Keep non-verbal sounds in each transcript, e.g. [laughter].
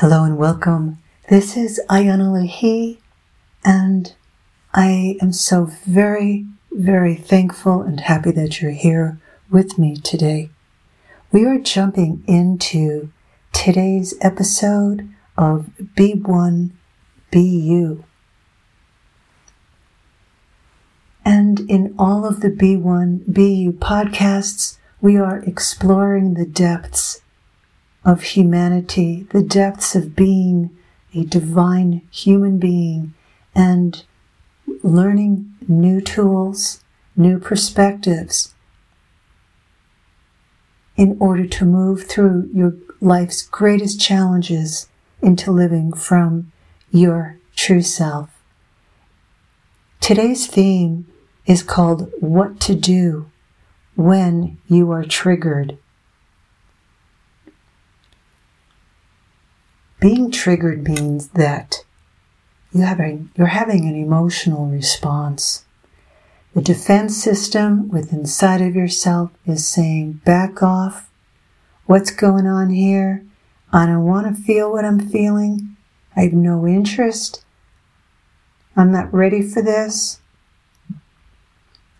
Hello and welcome. This is Iana Lahi, and I am so very, very thankful and happy that you're here with me today. We are jumping into today's episode of B1 BU. And in all of the Be One Be You podcasts, we are exploring the depths of humanity, the depths of being a divine human being, and learning new tools, new perspectives in order to move through your life's greatest challenges into living from your true self. Today's theme is called What to Do When You Are Triggered. Being triggered means that you having, you're having an emotional response. The defense system within inside of yourself is saying, back off. What's going on here? I don't want to feel what I'm feeling. I have no interest. I'm not ready for this.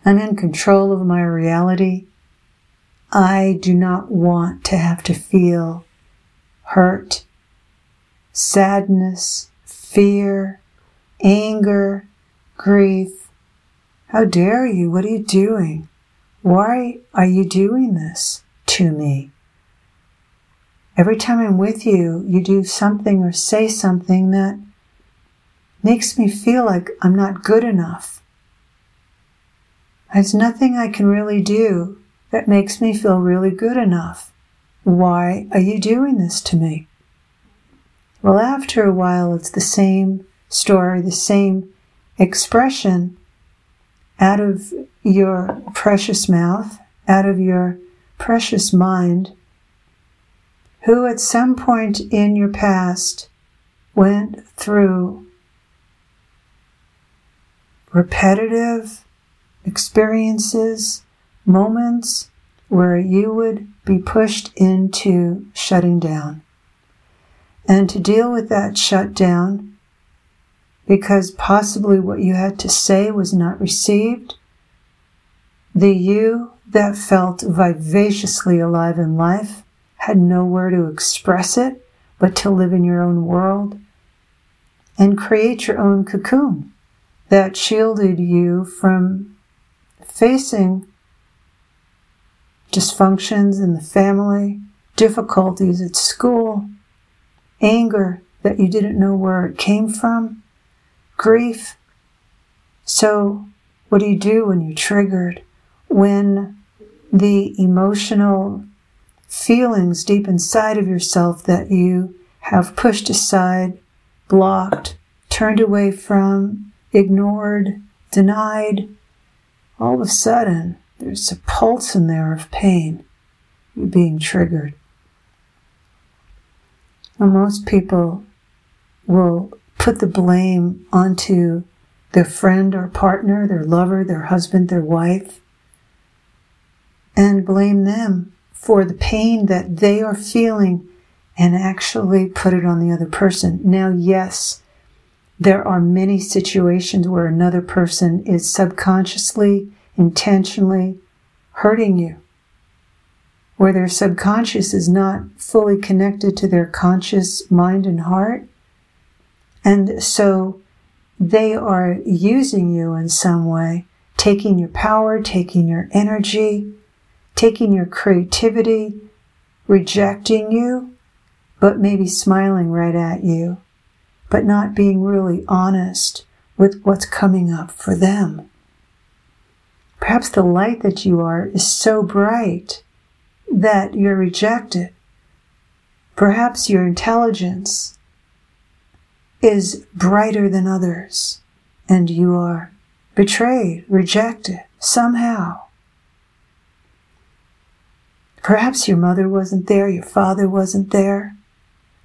I'm in control of my reality. I do not want to have to feel hurt sadness, fear, anger, grief. How dare you? What are you doing? Why are you doing this to me? Every time I'm with you, you do something or say something that makes me feel like I'm not good enough. There's nothing I can really do that makes me feel really good enough. Why are you doing this to me? Well, after a while, it's the same story, the same expression out of your precious mouth, out of your precious mind, who at some point in your past went through repetitive experiences, moments where you would be pushed into shutting down and to deal with that shutdown because possibly what you had to say was not received. The you that felt vivaciously alive in life had nowhere to express it but to live in your own world and create your own cocoon that shielded you from facing dysfunctions in the family, difficulties at school, anger that you didn't know where it came from, grief. So, what do you do when you're triggered? When the emotional feelings deep inside of yourself that you have pushed aside, blocked, turned away from, ignored, denied, all of a sudden there's a pulse in there of pain. You're being triggered. Most people will put the blame onto their friend or partner, their lover, their husband, their wife, and blame them for the pain that they are feeling and actually put it on the other person. Now, yes, there are many situations where another person is subconsciously, intentionally hurting you where their subconscious is not fully connected to their conscious mind and heart. And so they are using you in some way, taking your power, taking your energy, taking your creativity, rejecting you, but maybe smiling right at you, but not being really honest with what's coming up for them. Perhaps the light that you are is so bright that you're rejected. Perhaps your intelligence is brighter than others and you are betrayed, rejected somehow. Perhaps your mother wasn't there, your father wasn't there,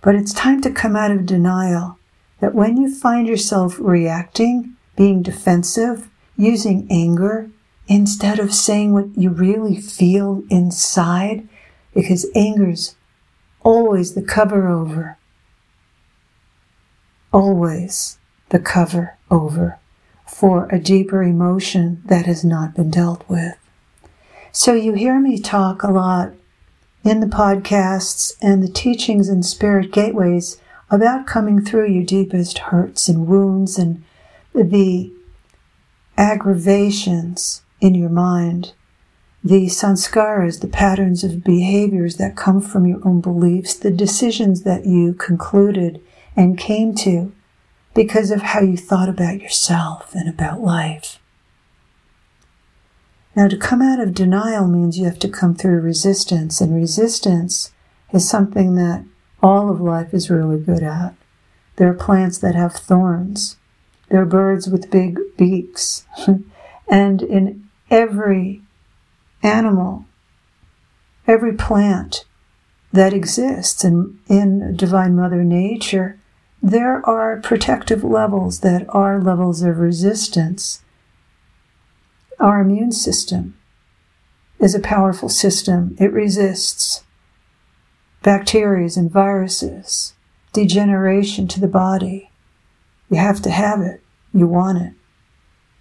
but it's time to come out of denial that when you find yourself reacting, being defensive, using anger, instead of saying what you really feel inside, because anger's always the cover over always the cover over for a deeper emotion that has not been dealt with. So you hear me talk a lot in the podcasts and the teachings and spirit gateways about coming through your deepest hurts and wounds and the aggravations in your mind, the sanskaras, the patterns of behaviors that come from your own beliefs, the decisions that you concluded and came to because of how you thought about yourself and about life. Now, to come out of denial means you have to come through resistance, and resistance is something that all of life is really good at. There are plants that have thorns. There are birds with big beaks. [laughs] and in every animal, every plant that exists in, in Divine Mother Nature, there are protective levels that are levels of resistance. Our immune system is a powerful system. It resists bacteria and viruses, degeneration to the body. You have to have it. You want it.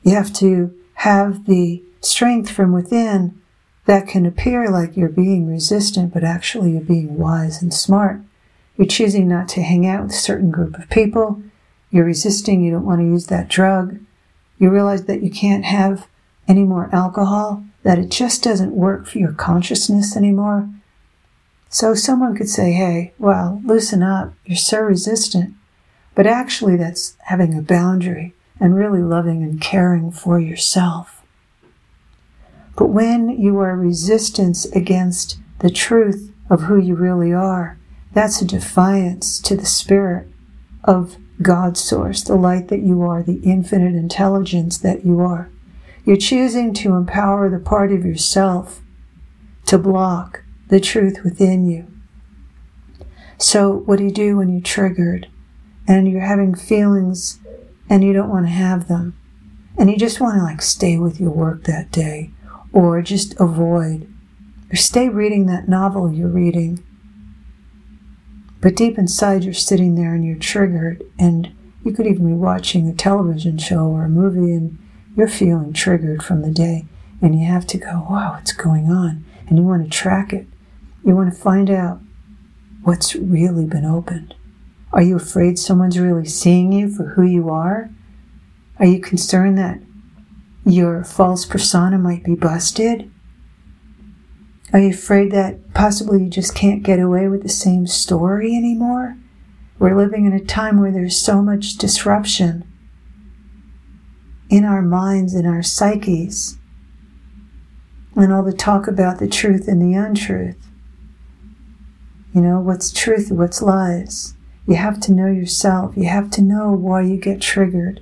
You have to have the strength from within that can appear like you're being resistant, but actually you're being wise and smart. You're choosing not to hang out with a certain group of people. You're resisting. You don't want to use that drug. You realize that you can't have any more alcohol, that it just doesn't work for your consciousness anymore. So someone could say, hey, well, loosen up. You're so resistant. But actually, that's having a boundary and really loving and caring for yourself. But when you are resistance against the truth of who you really are, that's a defiance to the spirit of God's source, the light that you are, the infinite intelligence that you are. You're choosing to empower the part of yourself to block the truth within you. So, what do you do when you're triggered and you're having feelings and you don't want to have them? And you just want to like stay with your work that day or just avoid or stay reading that novel you're reading but deep inside, you're sitting there and you're triggered, and you could even be watching a television show or a movie and you're feeling triggered from the day, and you have to go, wow, what's going on? And you want to track it. You want to find out what's really been opened. Are you afraid someone's really seeing you for who you are? Are you concerned that your false persona might be busted? Are you afraid that possibly you just can't get away with the same story anymore? We're living in a time where there's so much disruption in our minds, in our psyches, and all the talk about the truth and the untruth. You know, what's truth, what's lies. You have to know yourself. You have to know why you get triggered.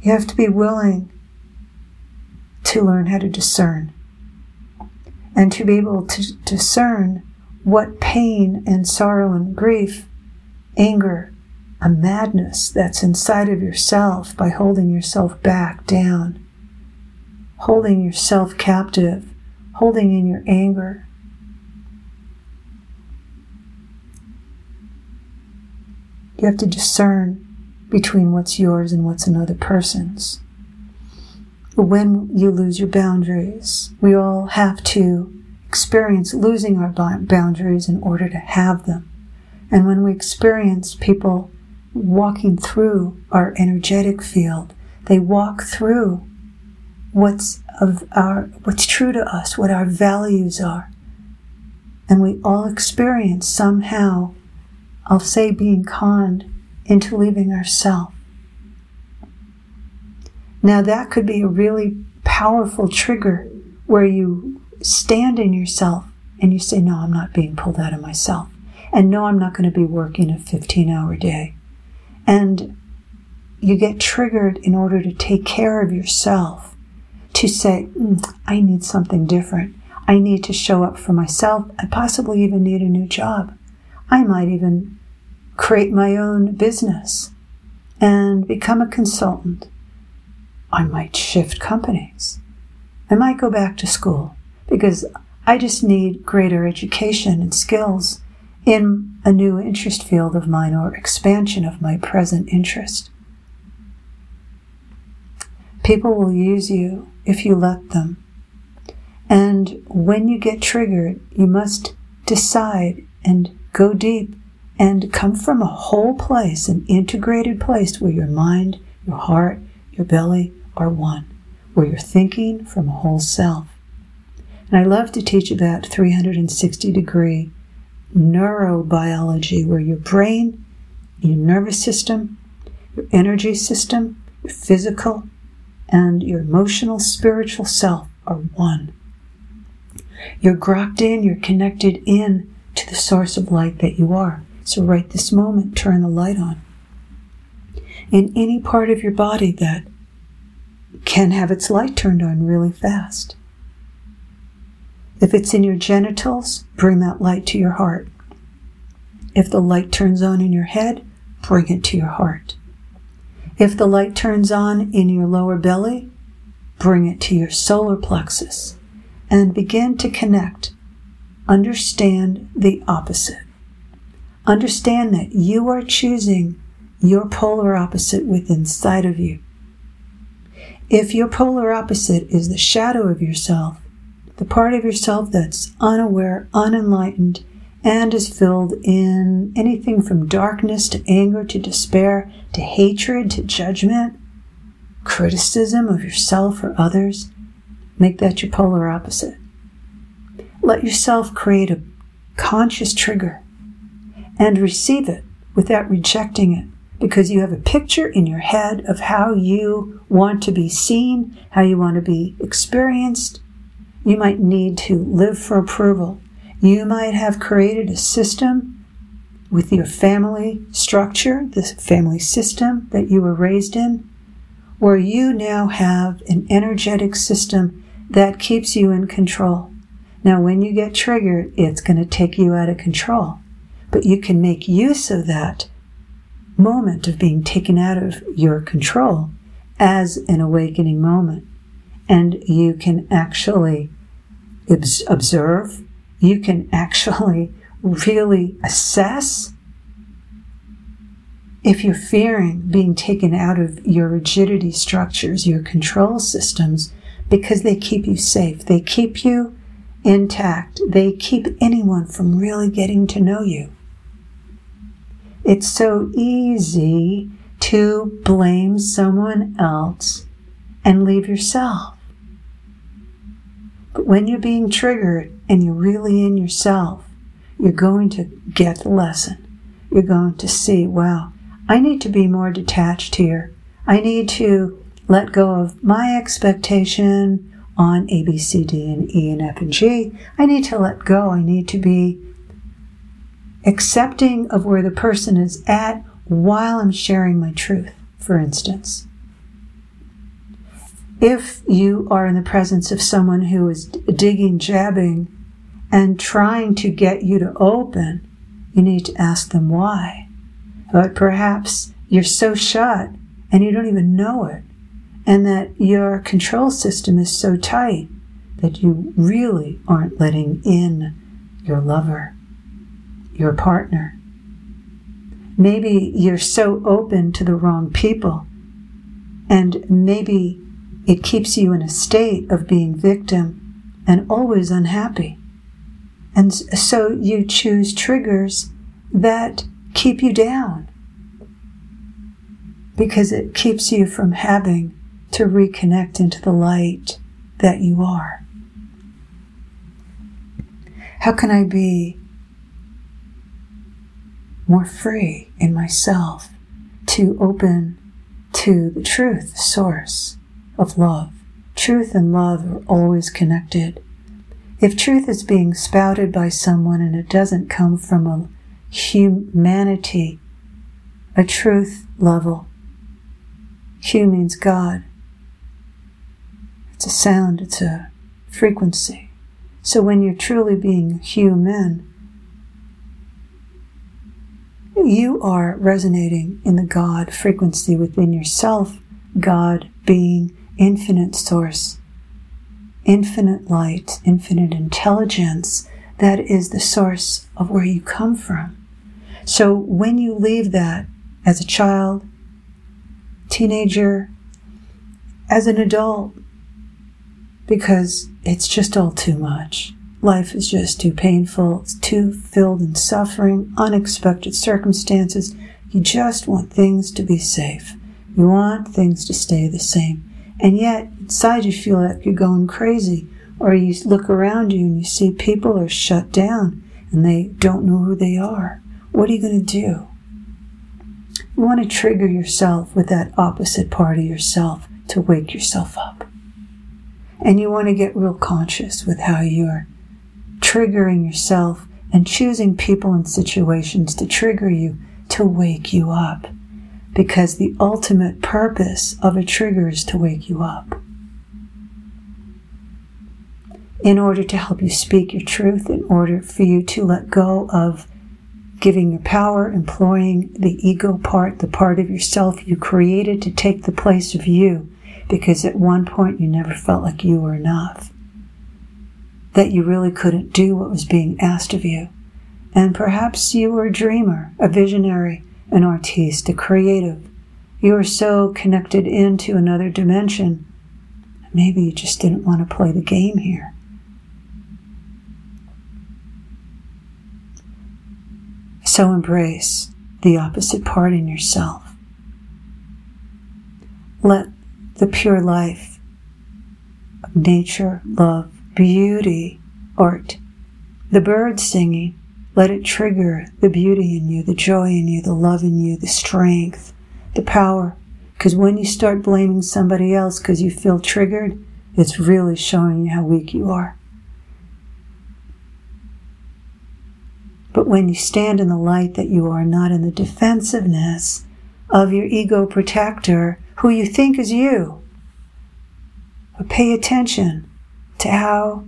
You have to be willing to learn how to discern and to be able to discern what pain and sorrow and grief, anger, a madness that's inside of yourself by holding yourself back down, holding yourself captive, holding in your anger. You have to discern between what's yours and what's another person's when you lose your boundaries. We all have to experience losing our boundaries in order to have them. And when we experience people walking through our energetic field, they walk through what's of our what's true to us, what our values are. And we all experience somehow, I'll say being conned into leaving ourself. Now, that could be a really powerful trigger where you stand in yourself and you say, No, I'm not being pulled out of myself. And no, I'm not going to be working a 15 hour day. And you get triggered in order to take care of yourself, to say, mm, I need something different. I need to show up for myself. I possibly even need a new job. I might even create my own business and become a consultant I might shift companies. I might go back to school because I just need greater education and skills in a new interest field of mine or expansion of my present interest. People will use you if you let them. And when you get triggered, you must decide and go deep and come from a whole place, an integrated place where your mind, your heart, your belly are one, where you're thinking from a whole self. And I love to teach about 360 degree neurobiology, where your brain, your nervous system, your energy system, your physical, and your emotional, spiritual self are one. You're grokked in, you're connected in to the source of light that you are. So, right this moment, turn the light on. In any part of your body that can have its light turned on really fast. If it's in your genitals, bring that light to your heart. If the light turns on in your head, bring it to your heart. If the light turns on in your lower belly, bring it to your solar plexus and begin to connect. Understand the opposite. Understand that you are choosing your polar opposite within inside of you. If your polar opposite is the shadow of yourself, the part of yourself that's unaware, unenlightened, and is filled in anything from darkness to anger to despair to hatred to judgment, criticism of yourself or others, make that your polar opposite. Let yourself create a conscious trigger and receive it without rejecting it because you have a picture in your head of how you want to be seen, how you want to be experienced. You might need to live for approval. You might have created a system with your family structure, the family system that you were raised in, where you now have an energetic system that keeps you in control. Now, when you get triggered, it's going to take you out of control but you can make use of that moment of being taken out of your control as an awakening moment. And you can actually observe, you can actually [laughs] really assess if you're fearing being taken out of your rigidity structures, your control systems, because they keep you safe. They keep you intact. They keep anyone from really getting to know you. It's so easy to blame someone else and leave yourself. But when you're being triggered and you're really in yourself, you're going to get the lesson. You're going to see, wow, I need to be more detached here. I need to let go of my expectation on A, B, C, D, and E, and F, and G. I need to let go. I need to be accepting of where the person is at while I'm sharing my truth, for instance. If you are in the presence of someone who is digging, jabbing, and trying to get you to open, you need to ask them why. But perhaps you're so shut and you don't even know it, and that your control system is so tight that you really aren't letting in your lover your partner. Maybe you're so open to the wrong people, and maybe it keeps you in a state of being victim and always unhappy. And so you choose triggers that keep you down because it keeps you from having to reconnect into the light that you are. How can I be more free in myself to open to the truth, the source of love. Truth and love are always connected. If truth is being spouted by someone and it doesn't come from a humanity, a truth level, Hu means God. It's a sound, it's a frequency. So when you're truly being human, you are resonating in the God frequency within yourself, God being infinite source, infinite light, infinite intelligence that is the source of where you come from. So when you leave that as a child, teenager, as an adult, because it's just all too much. Life is just too painful. It's too filled in suffering, unexpected circumstances. You just want things to be safe. You want things to stay the same. And yet, inside you feel like you're going crazy. Or you look around you and you see people are shut down and they don't know who they are. What are you going to do? You want to trigger yourself with that opposite part of yourself to wake yourself up. And you want to get real conscious with how you're triggering yourself and choosing people and situations to trigger you to wake you up. Because the ultimate purpose of a trigger is to wake you up. In order to help you speak your truth, in order for you to let go of giving your power, employing the ego part, the part of yourself you created to take the place of you, because at one point you never felt like you were enough. That you really couldn't do what was being asked of you. And perhaps you were a dreamer, a visionary, an artiste, a creative. You were so connected into another dimension. Maybe you just didn't want to play the game here. So embrace the opposite part in yourself. Let the pure life of nature, love, beauty, art, the birds singing, let it trigger the beauty in you, the joy in you, the love in you, the strength, the power. Because when you start blaming somebody else because you feel triggered, it's really showing you how weak you are. But when you stand in the light that you are not in the defensiveness of your ego protector, who you think is you, but pay attention to how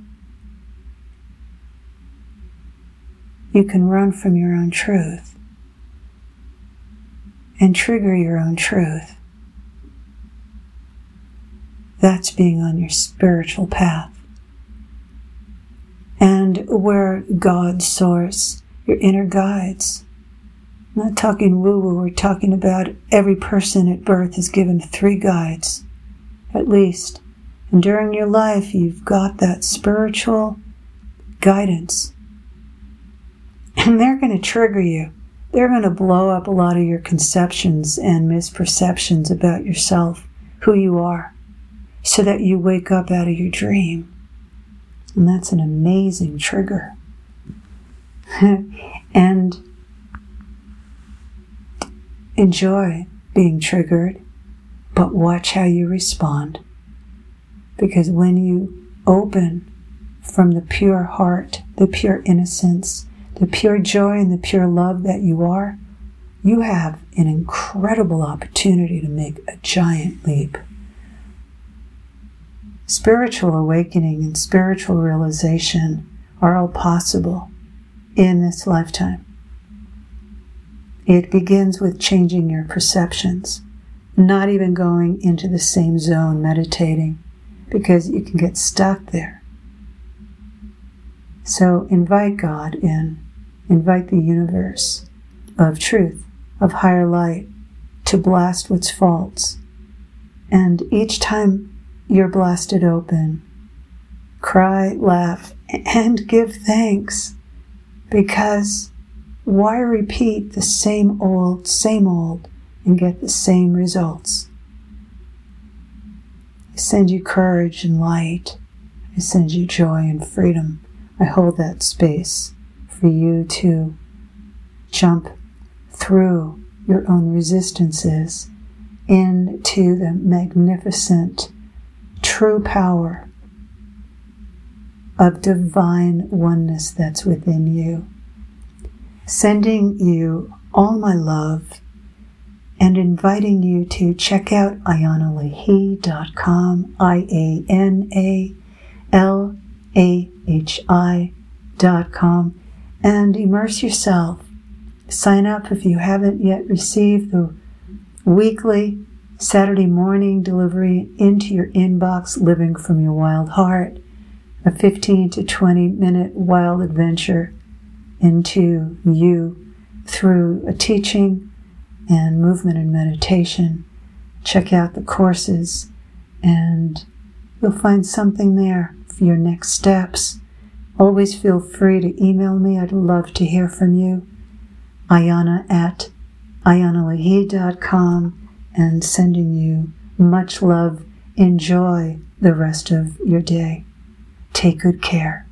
you can run from your own truth and trigger your own truth. That's being on your spiritual path. And where God's source your inner guides. I'm not talking woo woo, we're talking about every person at birth is given three guides, at least. And during your life, you've got that spiritual guidance. And they're going to trigger you. They're going to blow up a lot of your conceptions and misperceptions about yourself, who you are, so that you wake up out of your dream. And that's an amazing trigger. [laughs] and enjoy being triggered, but watch how you respond. Because when you open from the pure heart, the pure innocence, the pure joy, and the pure love that you are, you have an incredible opportunity to make a giant leap. Spiritual awakening and spiritual realization are all possible in this lifetime. It begins with changing your perceptions, not even going into the same zone meditating, because you can get stuck there. So invite God in, invite the universe of truth, of higher light, to blast what's false. And each time you're blasted open, cry, laugh, [laughs] and give thanks because why repeat the same old, same old and get the same results? I send you courage and light. I send you joy and freedom. I hold that space for you to jump through your own resistances into the magnificent true power of divine oneness that's within you. Sending you all my love and inviting you to check out ianalahi.com, I A N A L A H I.com, and immerse yourself. Sign up if you haven't yet received the weekly Saturday morning delivery into your inbox, Living from Your Wild Heart a 15 to 20 minute wild adventure into you through a teaching and movement and meditation. Check out the courses and you'll find something there for your next steps. Always feel free to email me. I'd love to hear from you. Iana at ianalahi.com and sending you much love. Enjoy the rest of your day. Take good care.